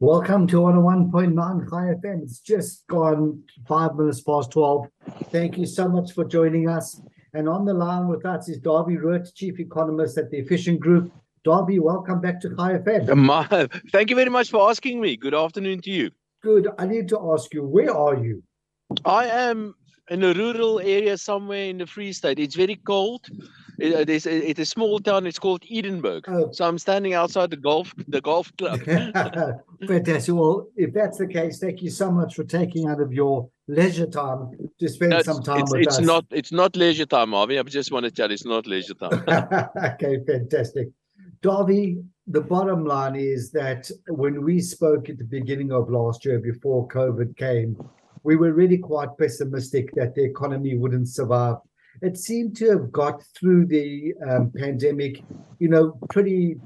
Welcome to 101.9 Chai FM. It's just gone five minutes past 12. Thank you so much for joining us. And on the line with us is Dawie Roodt, Chief Economist at the Efficient Group. Dawie, welcome back to Chai FM. Thank you very much for asking me. Good afternoon to you. Good. I need to ask you, where are you? I am in a rural area somewhere in the Free State. It's very cold. It, uh, it's, it's a small town. It's called Edenburg. Oh. So I'm standing outside the golf the golf club. Fantastic. Well, if that's the case, thank you so much for taking out of your leisure time to spend no, some time it's, with it's us. Not, it's not leisure time, Harvey. I just want to tell you, it's not leisure time. okay, fantastic. Dawie, the bottom line is that when we spoke at the beginning of last year, before COVID came, we were really quite pessimistic that the economy wouldn't survive. It seemed to have got through the um, pandemic, you know, pretty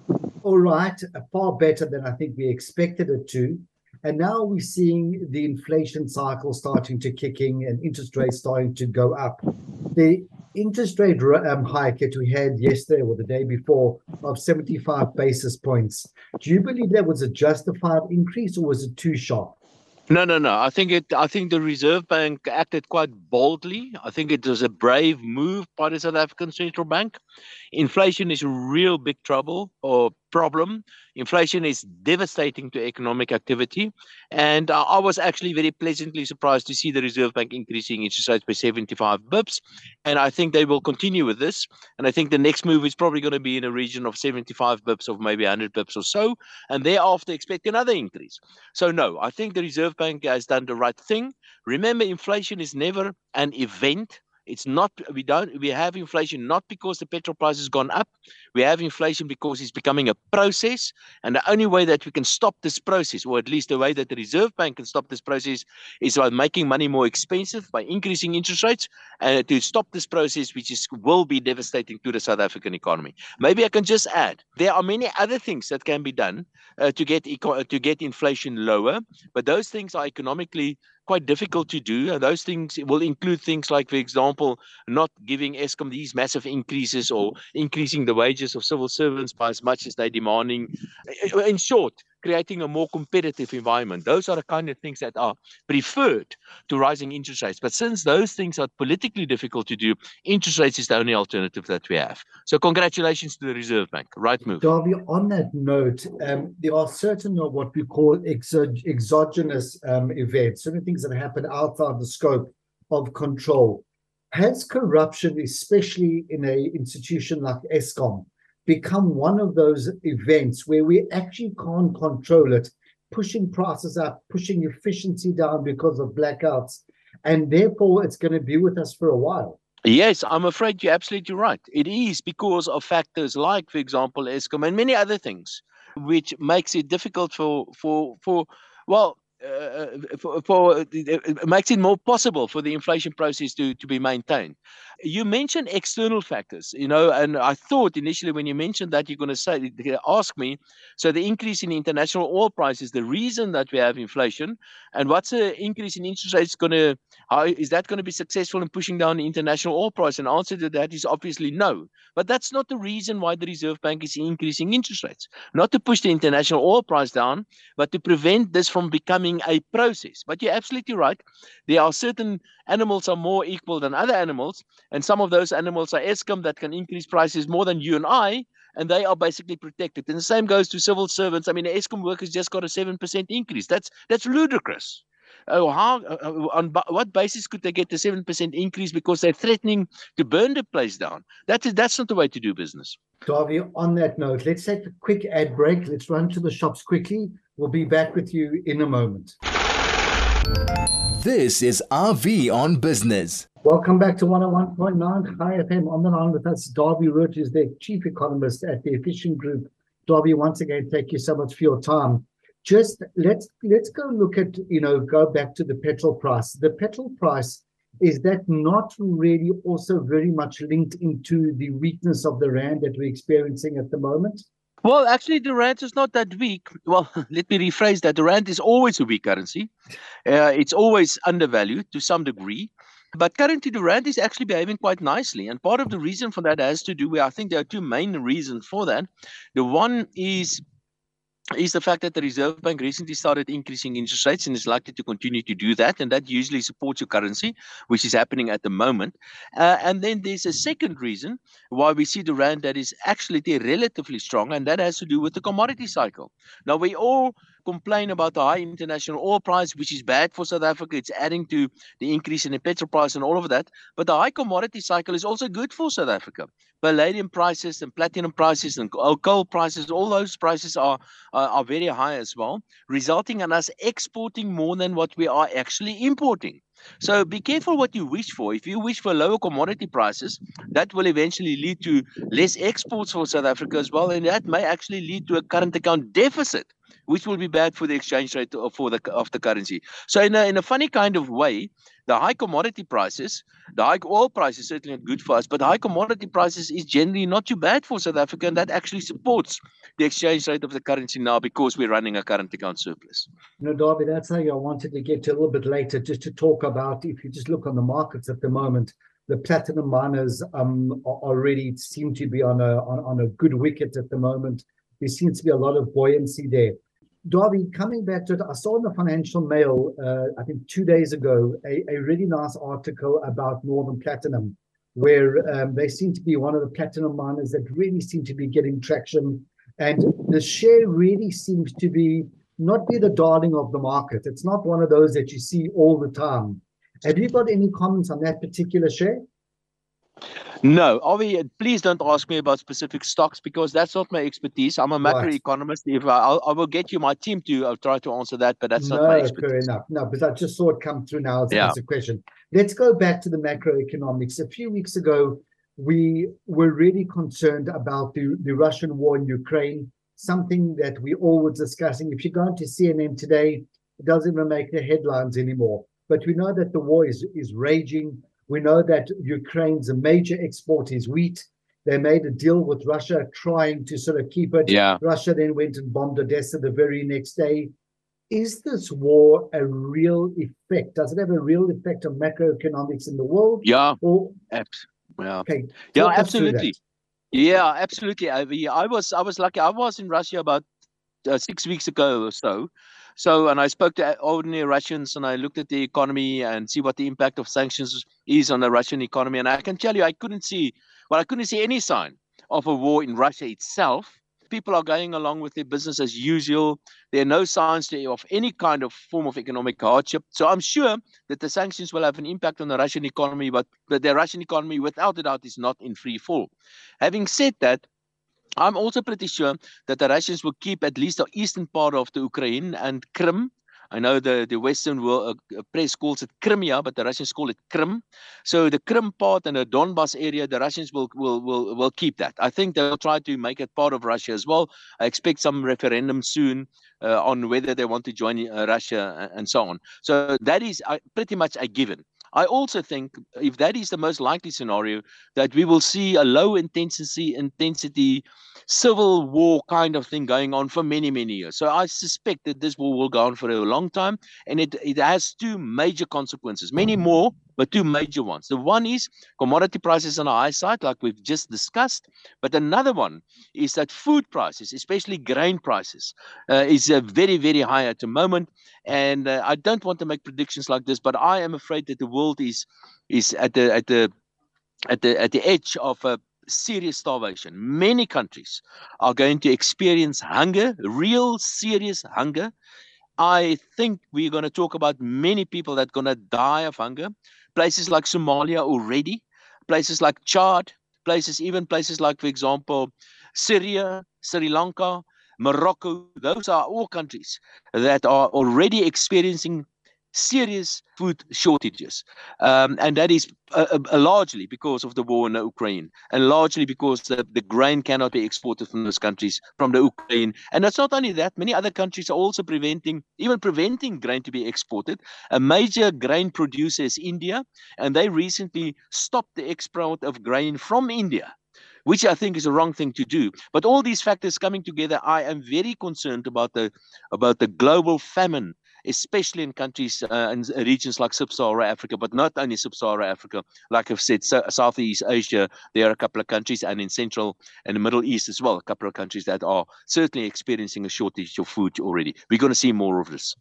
all right, far better than I think we expected it to. And now we're seeing the inflation cycle starting to kick in and interest rates starting to go up. The interest rate um, hike that we had yesterday or the day before of 75 basis points, do you believe that was a justified increase or was it too sharp? No, no, no. I think it. I think the Reserve Bank acted quite boldly. I think it was a brave move by the South African Central Bank. Inflation is real big trouble or problem. Inflation is devastating to economic activity, and uh, I was actually very pleasantly surprised to see the Reserve Bank increasing interest rates by 75 bips, and I think they will continue with this. And I think the next move is probably going to be in a region of 75 bips of maybe 100 bips or so, and thereafter expect another increase. So no, I think the Reserve Bank has done the right thing. Remember, inflation is never an event it's not we don't we have inflation not because the petrol price has gone up. We have inflation because it's becoming a process. And the only way that we can stop this process, or at least the way that the Reserve Bank can stop this process, is by making money more expensive, by increasing interest rates, and to stop this process, which is will be devastating to the South African economy. Maybe I can just add there are many other things that can be done uh, to get eco- to get inflation lower, but those things are economically quite difficult to do. And those things will include things like, for example, not giving Eskom these massive increases or increasing the wages of civil servants by as much as they're demanding. In short, creating a more competitive environment. Those are the kind of things that are preferred to rising interest rates. But since those things are politically difficult to do, interest rates is the only alternative that we have. So congratulations to the Reserve Bank. Right move. Dawie, on that note, um, there are certain of what we call exog- exogenous um, events, certain things that happen outside the scope of control. Has corruption, especially in an institution like Eskom, become one of those events where we actually can't control it, pushing prices up, pushing efficiency down because of blackouts. And therefore, it's going to be with us for a while. Yes, I'm afraid you're absolutely right. It is because of factors like, for example, Eskom and many other things, which makes it difficult for for for well uh, for, for uh, makes it more possible for the inflation process to, to be maintained. You mentioned external factors, you know, and I thought initially when you mentioned that you're going to say, ask me, so the increase in international oil prices, the reason that we have inflation, and what's the increase in interest rates going to, how is that going to be successful in pushing down the international oil price? And answer to that is obviously no. But that's not the reason why the Reserve Bank is increasing interest rates, not to push the international oil price down, but to prevent this from becoming a process. But you're absolutely right. There are certain animals are more equal than other animals, and some of those animals are Eskom that can increase prices more than you and I, and they are basically protected. And the same goes to civil servants. I mean, Eskom workers just got a seven percent increase. That's that's ludicrous. Oh, how uh, uh on what basis could they get the seven percent increase because they're threatening to burn the place down? That is that's not the way to do business. Dawie, on that note, let's take a quick ad break. Let's run to the shops quickly. We'll be back with you in a moment. This is RV on Business. Welcome back to 101.9 Chai FM. On the line with us, Dawie Roodt is the chief economist at the Efficient Group. Dawie, once again, thank you so much for your time. just let's let's go look at you know go back to the petrol price. The petrol price is that not really also very much linked into the weakness of the rand that we're experiencing at the moment? Well, actually, the rand is not that weak. Well, let me rephrase that. The rand is always a weak currency. Uh, it's always undervalued to some degree. But currently, the rand is actually behaving quite nicely. And part of the reason for that has to do with, I think there are two main reasons for that. The one is is the fact that the Reserve Bank recently started increasing interest rates and is likely to continue to do that. And that usually supports your currency, which is happening at the moment. Uh, and then there's a second reason why we see the Rand that is actually relatively strong, and that has to do with the commodity cycle. Now, we all complain about the high international oil price, which is bad for South Africa. It's adding to the increase in the petrol price and all of that. But the high commodity cycle is also good for South Africa. Palladium prices and platinum prices and coal prices, all those prices are, are, are very high as well, resulting in us exporting more than what we are actually importing. So be careful what you wish for. If you wish for lower commodity prices, that will eventually lead to less exports for South Africa as well, and that may actually lead to a current account deficit which will be bad for the exchange rate of, for the of the currency. So in a in a funny kind of way, the high commodity prices, the high oil prices certainly not good for us, but high commodity prices is generally not too bad for South Africa, and that actually supports the exchange rate of the currency now because we're running a current account surplus. Know, Dawie, that's how I wanted to get to a little bit later, just to talk about if you just look on the markets at the moment. The platinum miners um, already seem to be on a on, on a good wicket at the moment. There seems to be a lot of buoyancy there. Dawie, coming back to it, I saw in the Financial Mail, uh, I think two days ago, a, a really nice article about Northam Platinum, where um, they seem to be one of the platinum miners that really seem to be getting traction. And the share really seems to be not be the darling of the market. It's not one of those that you see all the time. Have you got any comments on that particular share? No, Avi, please don't ask me about specific stocks because that's not my expertise. I'm a macroeconomist. If I, I'll, I will get you my team to I'll try to answer that, but that's no, not my expertise. Fair enough. No, because I just saw it come through now as, yeah. a question. Let's go back to the macroeconomics. A few weeks ago, we were really concerned about the, the Russian war in Ukraine, something that we all were discussing. If you go into CNN today, it doesn't even make the headlines anymore. But we know that the war is, is raging we know that Ukraine's a major export is wheat. They made a deal with Russia trying to sort of keep it. Yeah. Russia then went and bombed Odessa the very next day. Is this war a real effect? Does it have a real effect on macroeconomics in the world? Yeah. Or, yeah. Okay. Yeah, absolutely. Yeah, absolutely. I, I was I was lucky. I was in Russia about uh, six weeks ago or so, so, and I spoke to ordinary Russians and I looked at the economy and see what the impact of sanctions is on the Russian economy. And I can tell you, I couldn't see, well, I couldn't see any sign of a war in Russia itself. People are going along with their business as usual. There are no signs of any kind of form of economic hardship. So I'm sure that the sanctions will have an impact on the Russian economy, but the Russian economy, without a doubt, is not in free fall. Having said that, I'm also pretty sure that the Russians will keep at least the eastern part of the Ukraine and Crimea. I know the, the Western world, uh, press calls it Crimea, but the Russians call it Krim. So the Krim part and the Donbas area, the Russians will, will, will, will keep that. I think they'll try to make it part of Russia as well. I expect some referendum soon uh, on whether they want to join uh, Russia and so on. So that is uh, pretty much a given. I also think if that is the most likely scenario, that we will see a low intensity intensity civil war kind of thing going on for many many years. So I suspect that this war will go on for a long time, and it it has two major consequences, many more but two major ones. The one is commodity prices on the high side, like we've just discussed. But another one is that food prices, especially grain prices, uh, is uh, very, very high at the moment. And uh, I don't want to make predictions like this, but I am afraid that the world is is at the at the at the at the edge of a serious starvation. Many countries are going to experience hunger, real serious hunger. I think we're going to talk about many people that are going to die of hunger places like Somalia already, places like Chad, places, even places like, for example, Syria, Sri Lanka, Morocco. Those are all countries that are already experiencing serious food shortages. Um, and that is uh, uh, largely because of the war in Ukraine and largely because the, the grain cannot be exported from those countries, from the Ukraine. And it's not only that, many other countries are also preventing, even preventing grain to be exported. A major grain producer is India, and they recently stopped the export of grain from India which I think is a wrong thing to do. But all these factors coming together, I am very concerned about the about the global famine especially in countries uh, and regions like sub-Saharan Africa, but not only sub-Saharan Africa. Like I've said, so, Southeast Asia, there are a couple of countries, and in Central and the Middle East as well, a couple of countries that are certainly experiencing a shortage of food already. We're going to see more of this.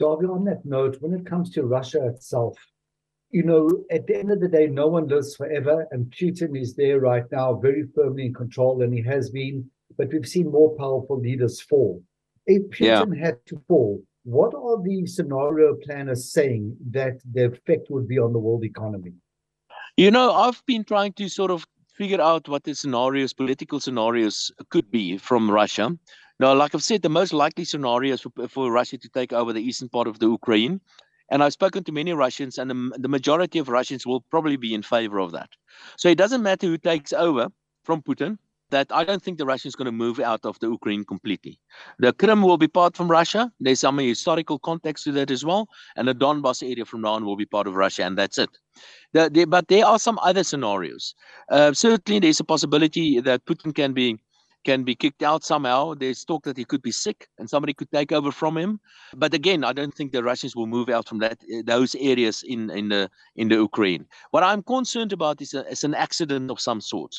Dawie, on that note, when it comes to Russia itself, you know, at the end of the day, no one lives forever, and Putin is there right now, very firmly in control, and he has been. But we've seen more powerful leaders fall. If Putin yeah. had to fall, what are the scenario planners saying that the effect would be on the world economy? You know, I've been trying to sort of figure out what the scenarios, political scenarios, could be from Russia. Now, like I've said, the most likely scenarios for, for Russia to take over the eastern part of the Ukraine. And I've spoken to many Russians, and the, the majority of Russians will probably be in favor of that. So it doesn't matter who takes over from Putin that I don't think the Russians going to move out of the Ukraine completely. The Crimea will be part from Russia. There's some historical context to that as well. And the Donbass area from now on will be part of Russia, and that's it. The, the, but there are some other scenarios. Uh, certainly, there's a possibility that Putin can be can be kicked out somehow. There's talk that he could be sick and somebody could take over from him. But again, I don't think the Russians will move out from that eh, those areas in in the in the Ukraine. What I'm concerned about is, a, is an accident of some sort.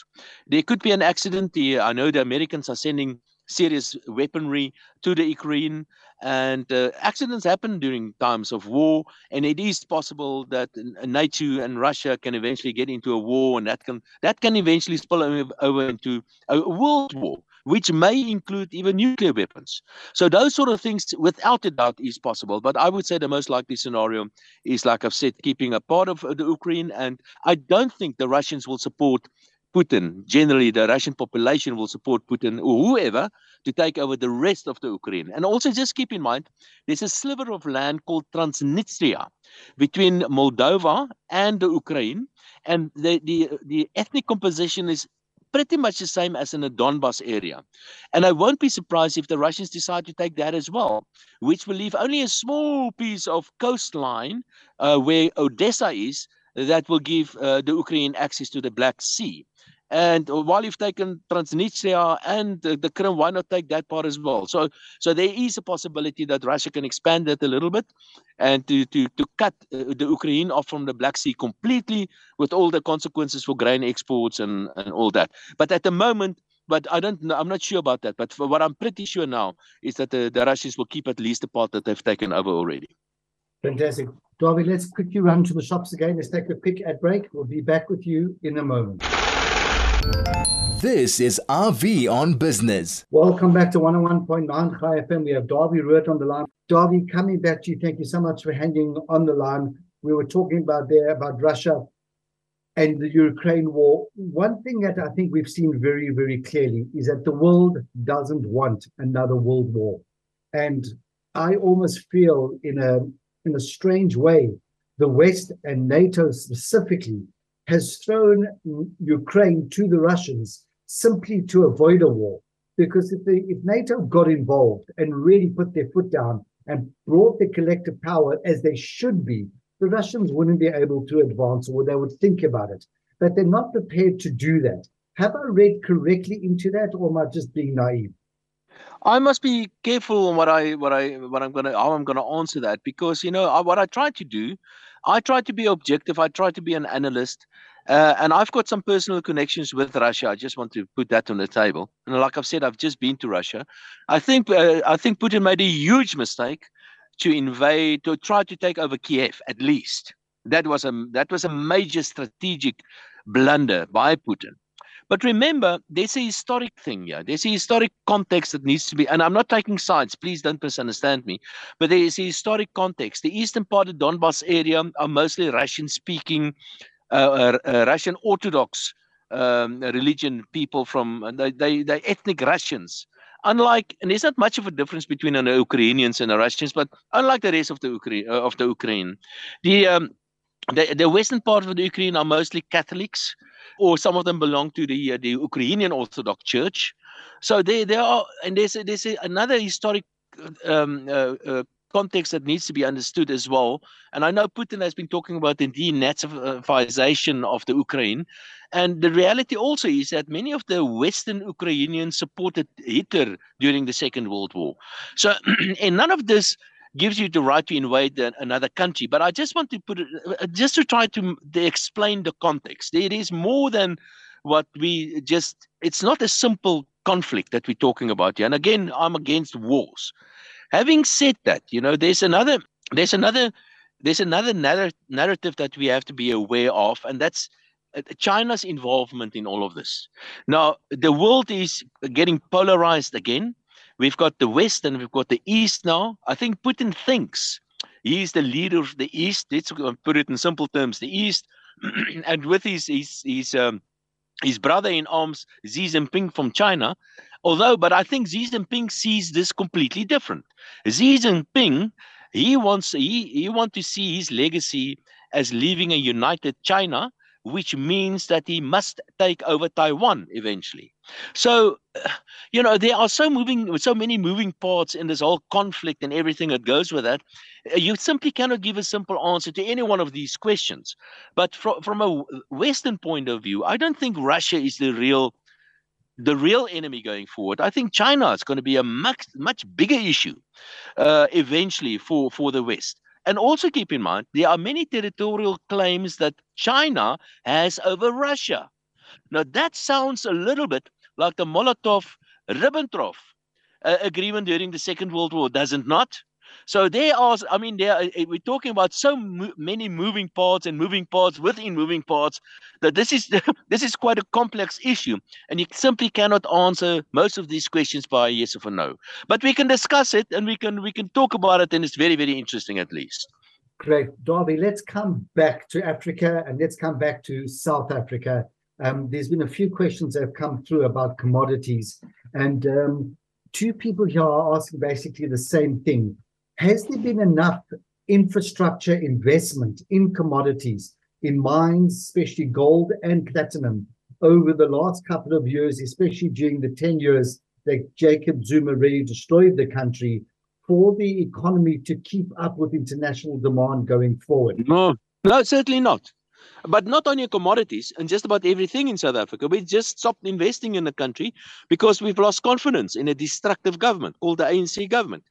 There could be an accident. I know the Americans are sending serious weaponry to the Ukraine. And uh, accidents happen during times of war, and it is possible that NATO and Russia can eventually get into a war, and that can that can eventually spill over into a world war, which may include even nuclear weapons. So those sort of things, without a doubt, is possible. But I would say the most likely scenario is, like I've said, keeping a part of the Ukraine, and I don't think the Russians will support Putin, generally the Russian population will support Putin or whoever to take over the rest of the Ukraine. And also just keep in mind, there's a sliver of land called Transnistria between Moldova and the Ukraine. And the, the, the ethnic composition is pretty much the same as in the Donbas area. And I won't be surprised if the Russians decide to take that as well, which will leave only a small piece of coastline uh, where Odessa is that will give uh, the Ukraine access to the Black Sea. And while you've taken Transnistria and the, Krim, why not take that part as well? So, so there is a possibility that Russia can expand it a little bit, and to to to cut uh, the Ukraine off from the Black Sea completely, with all the consequences for grain exports and and all that. But at the moment, but I don't know, I'm not sure about that. But what I'm pretty sure now is that the, the Russians will keep at least the part that they've taken over already. Fantastic. Dawie, let's quickly run to the shops again. Let's take a quick ad break. We'll be back with you in a moment. This is RV on Business. Welcome back to 101.9 Chai FM. We have Dawie Roodt on the line. Dawie, coming back to you, thank you so much for hanging on the line. We were talking about there about Russia and the Ukraine war. One thing that I think we've seen very, very clearly is that the world doesn't want another world war. And I almost feel in a in a strange way, the West and NATO specifically has thrown Ukraine to the Russians simply to avoid a war. Because if, if NATO got involved and really put their foot down and brought the collective power as they should be, the Russians wouldn't be able to advance or they would think about it. But they're not prepared to do that. Have I read correctly into that, or am I just being naive? I must be careful on what I what I what I'm gonna how I'm gonna answer that because you know I, what I try to do I try to be objective. I try to be an analyst. Uh, and I've got some personal connections with Russia. I just want to put that on the table. And like I've said, I've just been to Russia. I think uh, I think Putin made a huge mistake to invade, to try to take over Kiev. At least that was a that was a major strategic blunder by Putin. But remember, there's a historic thing here. There's a historic context that needs to be, and I'm not taking sides, please don't misunderstand me, but there is a historic context. The eastern part of Donbass area are mostly Russian speaking, uh, uh, uh, Russian Orthodox um, religion people from, they, they, they ethnic Russians unlike and there's not much of a difference between the Ukrainians and the Russians, but unlike the rest of the Ukraine uh, of the Ukraine, the um, the, the western part of the Ukraine are mostly Catholics, or some of them belong to the uh, the Ukrainian Orthodox Church. So they they are, and there's there's another historic um, uh, uh, context that needs to be understood as well. And I know Putin has been talking about the denazification of the Ukraine. And the reality also is that many of the Western Ukrainians supported Hitler during the Second World War. So, and none of this gives you the right to invade another country. But I just want to put it, uh, just to try to, explain the context. It is more than what we just, it's not a simple conflict that we're talking about here. And again, I'm against wars. Having said that, you know, there's another, there's another, there's another narrative that we have to be aware of, and that's uh, China's involvement in all of this. Now, the world is getting polarized again. We've got the West and we've got the East now. I think Putin thinks he's the leader of the East. Let's put it in simple terms: the East, and with his his his um, his brother in arms, Xi Jinping from China. Although, but I think Xi Jinping sees this completely different. Xi Jinping, he wants he he want to see his legacy as leaving a united China which means that he must take over Taiwan eventually. So, you know, there are so moving, so many moving parts in this whole conflict and everything that goes with that. You simply cannot give a simple answer to any one of these questions. But from from a Western point of view, I don't think Russia is the real the real enemy going forward. I think China is going to be a much much bigger issue uh, eventually for for the West. And also keep in mind, there are many territorial claims that China has over Russia. Now, that sounds a little bit like the Molotov Ribbentrop uh, agreement during the Second World War, does it not? So there are, I mean, there uh, we're talking about so mo- many moving parts and moving parts within moving parts that this is this is quite a complex issue, and you simply cannot answer most of these questions by yes or no. But we can discuss it and we can we can talk about it, and it's very very interesting at least. Great, Dawie. Let's come back to Africa and let's come back to South Africa. Um, there's been a few questions that have come through about commodities, and um, two people here are asking basically the same thing has there been enough infrastructure investment in commodities, in mines, especially gold and platinum, over the last couple of years, especially during the 10 years that Jacob Zuma really destroyed the country, for the economy to keep up with international demand going forward? No, no, certainly not. But not only commodities and just about everything in South Africa. We just stopped investing in the country because we've lost confidence in a destructive government called the ANC government.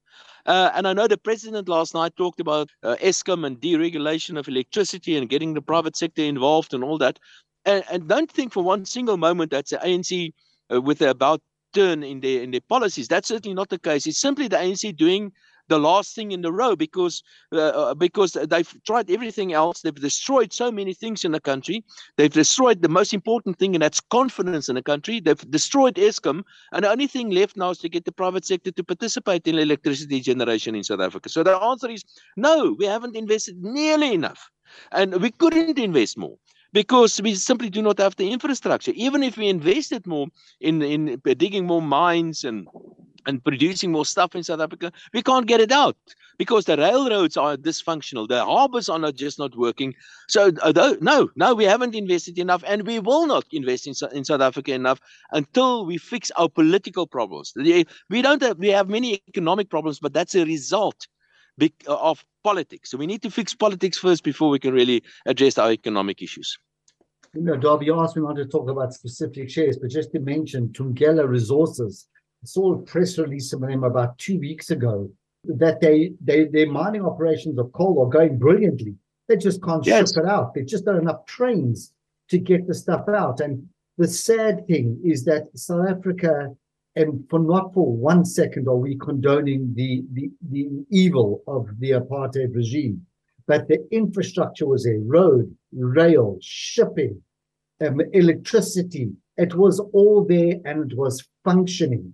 Uh, and I know the president last night talked about uh, Eskom and deregulation of electricity and getting the private sector involved and all that. And, and don't think for one single moment that's the ANC uh, with about turn in their in their policies. That's certainly not the case. It's simply the ANC doing the last thing in the row because uh, uh, because they've tried everything else. They've destroyed so many things in the country. They've destroyed the most important thing, and that's confidence in the country. They've destroyed Eskom, and the only thing left now is to get the private sector to participate in electricity generation in South Africa. So the answer is no. We haven't invested nearly enough, and we couldn't invest more because we simply do not have the infrastructure. Even if we invested more in in digging more mines and and producing more stuff in South Africa, we can't get it out because the railroads are dysfunctional. The harbors are not just not working. So uh, no, no, we haven't invested enough, and we will not invest in, in South Africa enough until we fix our political problems. We don't have we have many economic problems, but that's a result of politics. So we need to fix politics first before we can really address our economic issues. You know, Dawie, you asked me not to talk about specific shares, but just to mention Thungela Resources saw a press release from them about two weeks ago that they, they their mining operations of coal are going brilliantly. They just can't yes. ship it out. They've just don't enough trains to get the stuff out. And the sad thing is that South Africa, and for not for one second are we condoning the, the, the evil of the apartheid regime, but the infrastructure was a road, rail, shipping, um, electricity. It was all there and it was functioning.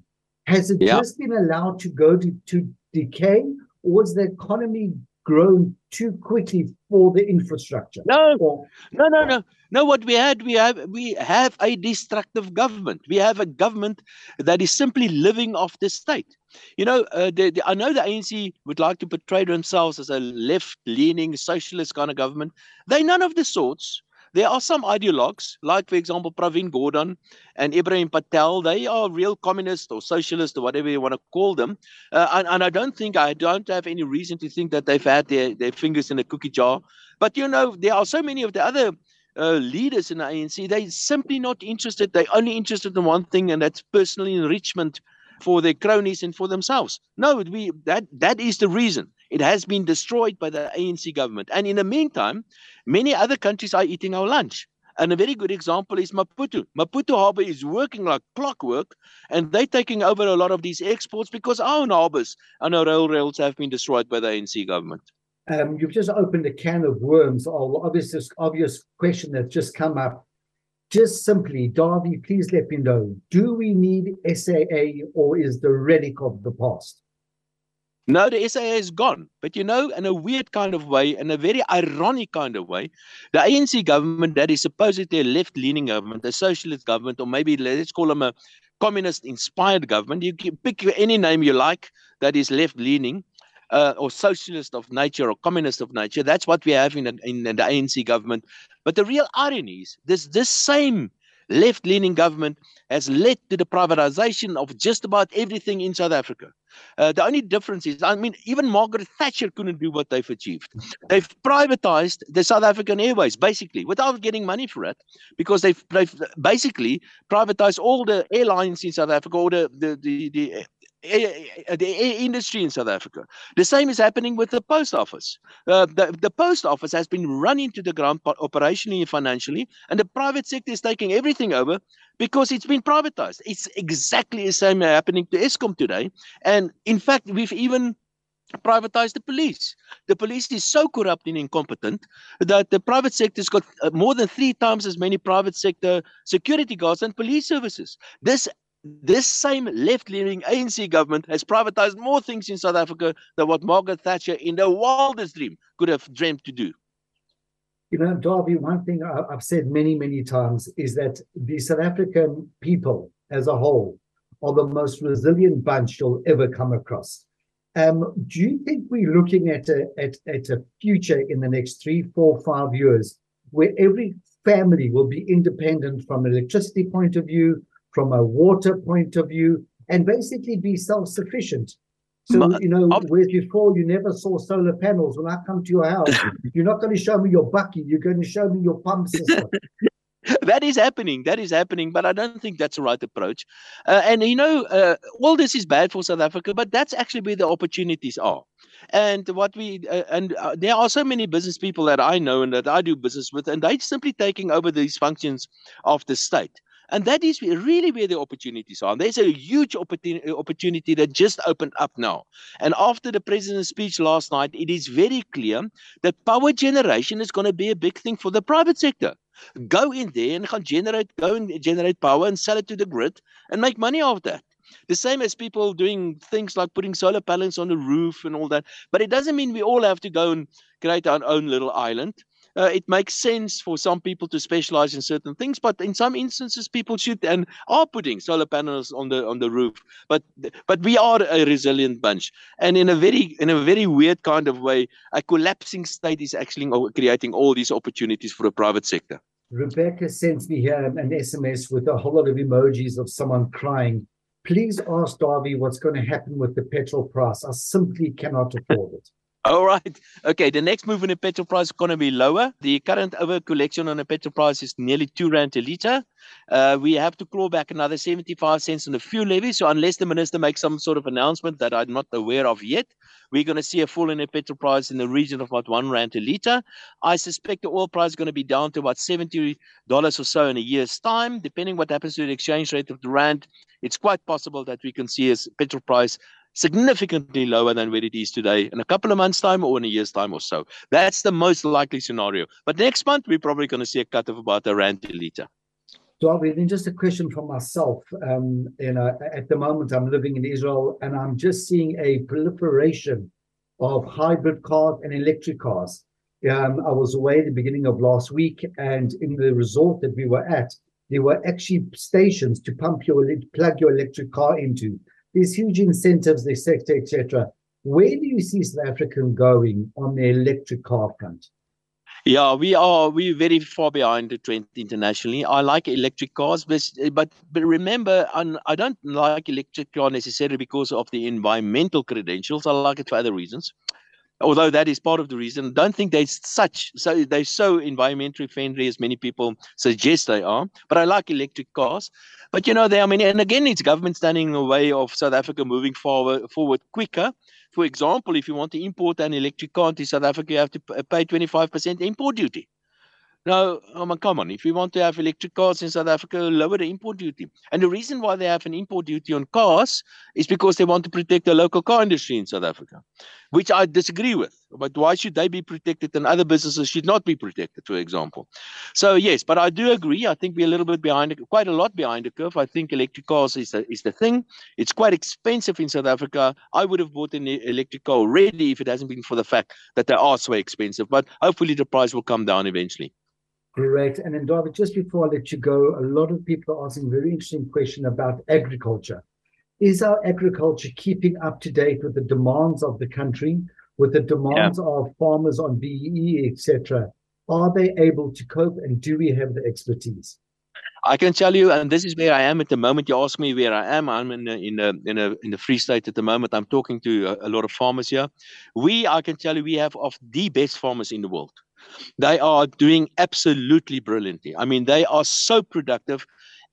Has it yeah. just been allowed to go to, to decay, or is the economy grown too quickly for the infrastructure? No, or, no, no, no. No, what we had, we have, we have a destructive government. We have a government that is simply living off the state. You know, uh, the, the, I know the ANC would like to portray themselves as a left-leaning socialist kind of government. They're none of the sorts. There are some ideologues, like, for example, Pravin Gordhan and Ebrahim Patel. They are real communists or socialists or whatever you want to call them. Uh, and, and I don't think, I don't have any reason to think that they've had their, their fingers in a cookie jar. But, you know, there are so many of the other uh, leaders in the ANC, they're simply not interested. They're only interested in one thing, and that's personal enrichment for their cronies and for themselves. No, we that that is the reason. It has been destroyed by the ANC government. And in the meantime, many other countries are eating our lunch. And a very good example is Maputo. Maputo Harbor is working like clockwork, and they're taking over a lot of these exports because our harbors and our railroads have been destroyed by the ANC government. Um, you've just opened a can of worms. Oh, obvious, obvious question that's just come up. Just simply, Dawie, please let me know: Do we need SAA, or is the relic of the past? No, the SAA is gone. But you know, in a weird kind of way, in a very ironic kind of way, the ANC government that is supposedly a left leaning government, a socialist government, or maybe let's call them a communist inspired government, you can pick any name you like that is left leaning. Uh, or socialist of nature or communist of nature. That's what we have in, in, in the ANC government. But the real irony is this this same left leaning government has led to the privatization of just about everything in South Africa. Uh, the only difference is, I mean, even Margaret Thatcher couldn't do what they've achieved. They've privatized the South African Airways, basically, without getting money for it, because they've, they've basically privatized all the airlines in South Africa, all the, the, the, the the industry in South Africa. The same is happening with the post office. Uh, the, the post office has been run into the ground operationally and financially, and the private sector is taking everything over because it's been privatized. It's exactly the same happening to Eskom today. And in fact, we've even privatized the police. The police is so corrupt and incompetent that the private sector's got uh, more than three times as many private sector security guards and police services. This this same left-leaning ANC government has privatized more things in South Africa than what Margaret Thatcher in the wildest dream could have dreamed to do. You know, Dawie, one thing I've said many, many times is that the South African people as a whole are the most resilient bunch you'll ever come across. Um, do you think we're looking at a, at, at a future in the next three, four, five years where every family will be independent from an electricity point of view, from a water point of view, and basically be self-sufficient. So, you know, whereas before you never saw solar panels, when I come to your house, you're not going to show me your bucket, you're going to show me your pump system. that is happening. That is happening, but I don't think that's the right approach. Uh, and you know, uh, all this is bad for South Africa, but that's actually where the opportunities are. And what we uh, and uh, there are so many business people that I know and that I do business with, and they're simply taking over these functions of the state. And that is really where the opportunities are. And there's a huge opportunity, uh, opportunity that just opened up now. And after the president's speech last night, it is very clear that power generation is going to be a big thing for the private sector. Go in there and generate, go and generate power and sell it to the grid and make money off that. The same as people doing things like putting solar panels on the roof and all that. But it doesn't mean we all have to go and create our own little island uh, it makes sense for some people to specialize in certain things but in some instances people should and are putting solar panels on the on the roof. But but we are a resilient bunch. And in a very in a very weird kind of way a collapsing state is actually creating all these opportunities for the private sector. Rebecca sends me here an sms with a whole lot of emojis of someone crying. Please ask Dawie what's going to happen with the petrol price. I simply cannot afford it all right. Okay. The next move in the petrol price is going to be lower. The current over collection on the petrol price is nearly two rand a liter. Uh, we have to claw back another 75 cents on the fuel levy. So unless the minister makes some sort of announcement that I'm not aware of yet, we're going to see a fall in the petrol price in the region of about one rand a liter. I suspect the oil price is going to be down to about $70 or so in a year's time, depending what happens to the exchange rate of the rand. It's quite possible that we can see a petrol price significantly lower than where it is today in a couple of months' time or in a year's time or so. That's the most likely scenario. But next month, we're probably going to see a cut of about a rand a litre. Dawie, then just a question for myself. Um, you know, at the moment, I'm living in Israel and I'm just seeing a proliferation of hybrid cars and electric cars. Um, I was away at the beginning of last week, and in the resort that we were at, there were actually stations to pump your plug your electric car into. There's huge incentives, etc., etc. Where do you see South Africa going on the electric car front? Yeah, we are we very far behind the trend internationally. I like electric cars, but but, but remember, I'm, I do not like electric car necessarily because of the environmental credentials. I like it for other reasons. Although that is part of the reason, don't think they're such so they're so environmentally friendly as many people suggest they are. But I like electric cars. But you know, they I mean, and again, it's government standing in the way of South Africa moving forward forward quicker for example, if you want to import an electric car into South Africa, you have to pay 25% import duty. Now, oh I mean, come on, if we want to have electric cars in South Africa, lower the import duty. And the reason why they have an import duty on cars is because they want to protect the local car industry in South Africa, which I disagree with. But why should they be protected and other businesses should not be protected, for example? So, yes, but I do agree. I think we're a little bit behind, quite a lot behind the curve. I think electric cars is the, is the thing. It's quite expensive in South Africa. I would have bought an electric car already if it hasn't been for the fact that they are so expensive. But hopefully the price will come down eventually. Great. And then, Dawie, just before I let you go, a lot of people are asking very interesting question about agriculture. Is our agriculture keeping up to date with the demands of the country, with the demands yeah. of farmers on BEE, etc.? Are they able to cope, and do we have the expertise? I can tell you, and this is where I am at the moment. You ask me where I am. I'm in a, in a, in a, in the Free State at the moment. I'm talking to a, a lot of farmers here. We, I can tell you, we have of the best farmers in the world. They are doing absolutely brilliantly. I mean, they are so productive.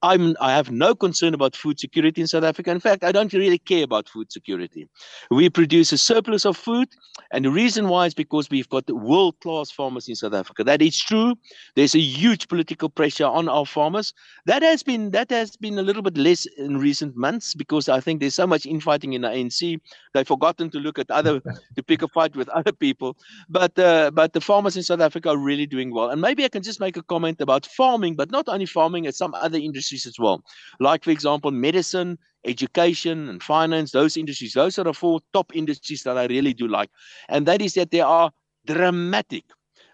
I'm I have no concern about food security in South Africa. In fact, I don't really care about food security. We produce a surplus of food, and the reason why is because we've got world-class farmers in South Africa. That is true. There's a huge political pressure on our farmers. That has been that has been a little bit less in recent months because I think there's so much infighting in the ANC. They've forgotten to look at other to pick a fight with other people. But uh, but the farmers in South Africa are really doing well. And maybe I can just make a comment about farming, but not only farming, as some other industries industries as well. Like, for example, medicine, education, and finance, those industries. Those are the four top industries that I really do like. And that is that there are dramatic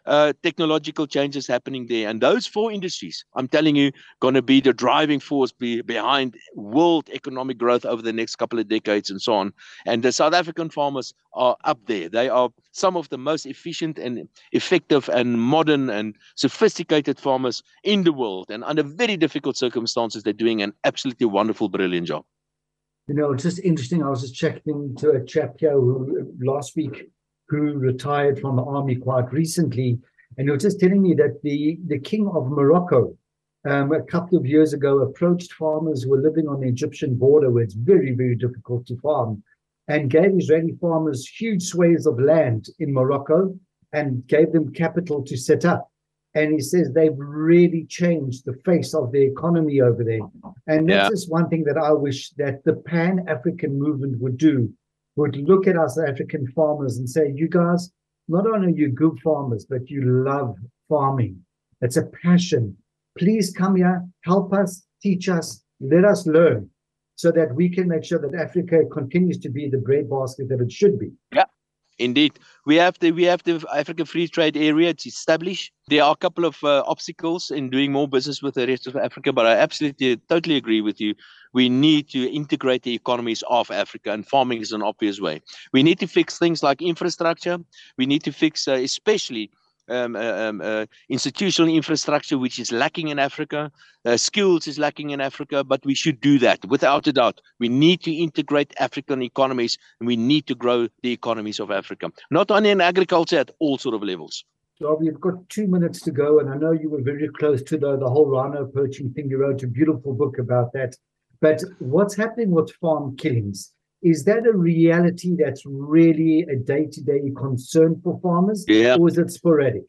uh, technological changes happening there. And those four industries, I'm telling you, going to be the driving force be behind world economic growth over the next couple of decades and so on. And the South African farmers are up there. They are some of the most efficient and effective and modern and sophisticated farmers in the world. And under very difficult circumstances, they're doing an absolutely wonderful, brilliant job. You know, it's just interesting. I was just checking to a chap here who last week who retired from the army quite recently, and he was just telling me that the, the king of Morocco um, a couple of years ago approached farmers who were living on the Egyptian border where it's very, very difficult to farm and gave Israeli farmers huge swathes of land in Morocco and gave them capital to set up. And he says they've really changed the face of the economy over there. And that's yeah. just one thing that I wish that the Pan African movement would do would look at us African farmers and say, you guys, not only are you good farmers, but you love farming. It's a passion. Please come here, help us, teach us, let us learn so that we can make sure that Africa continues to be the breadbasket that it should be. Yeah. Indeed, we have the we have the Africa Free Trade Area. It's established. There are a couple of uh, obstacles in doing more business with the rest of Africa, but I absolutely totally agree with you. We need to integrate the economies of Africa, and farming is an obvious way. We need to fix things like infrastructure. We need to fix, uh, especially um, uh, um, uh, institutional infrastructure which is lacking in Africa, uh, skills is lacking in Africa, but we should do that without a doubt. We need to integrate African economies and we need to grow the economies of Africa, not only in agriculture at all sort of levels. So we've got two minutes to go, and I know you were very close to the, the whole rhino poaching thing. You wrote a beautiful book about that. But what's happening with farm killings? Is that a reality that's really a day-to-day concern for farmers yeah. or is it sporadic?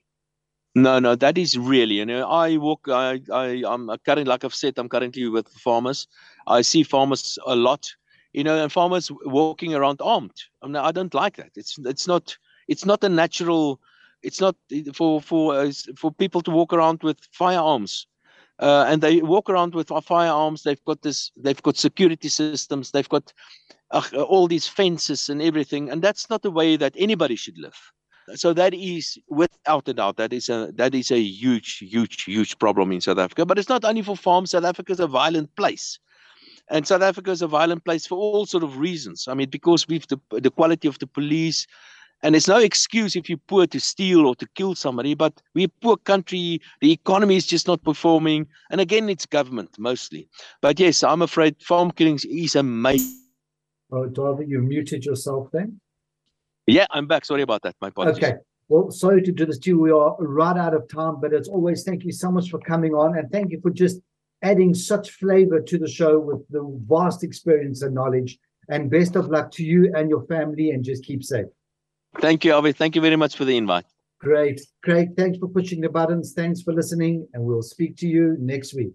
No no that is really you know i walk i i i'm currently like i've said i'm currently with farmers. I see farmers a lot you know and farmers walking around armed. I mean i don't like that. It's it's not it's not a natural it's not for for uh, for people to walk around with firearms uh, and they walk around with firearms. They've got this. They've got security systems. They've got uh, all these fences and everything, and that's not the way that anybody should live. So that is, without a doubt, that is a that is a huge, huge, huge problem in South Africa. But it's not only for farms. South Africa is a violent place, and South Africa is a violent place for all sort of reasons. I mean, because we've the the quality of the police, and it's no excuse if you're poor to steal or to kill somebody, but we're a poor country. The economy is just not performing. And again, it's government mostly. But yes, I'm afraid farm killings is a major. Oh, Dawie, you muted yourself then? Yeah, I'm back. Sorry about that. My apologies. Okay. Well, sorry to do this to you. We are right out of time, but as always, thank you so much for coming on and thank you for just adding such flavor to the show with the vast experience and knowledge. And best of luck to you and your family and just keep safe. Thank you, Avi. Thank you very much for the invite. Great. Craig, thanks for pushing the buttons. Thanks for listening, and we'll speak to you next week.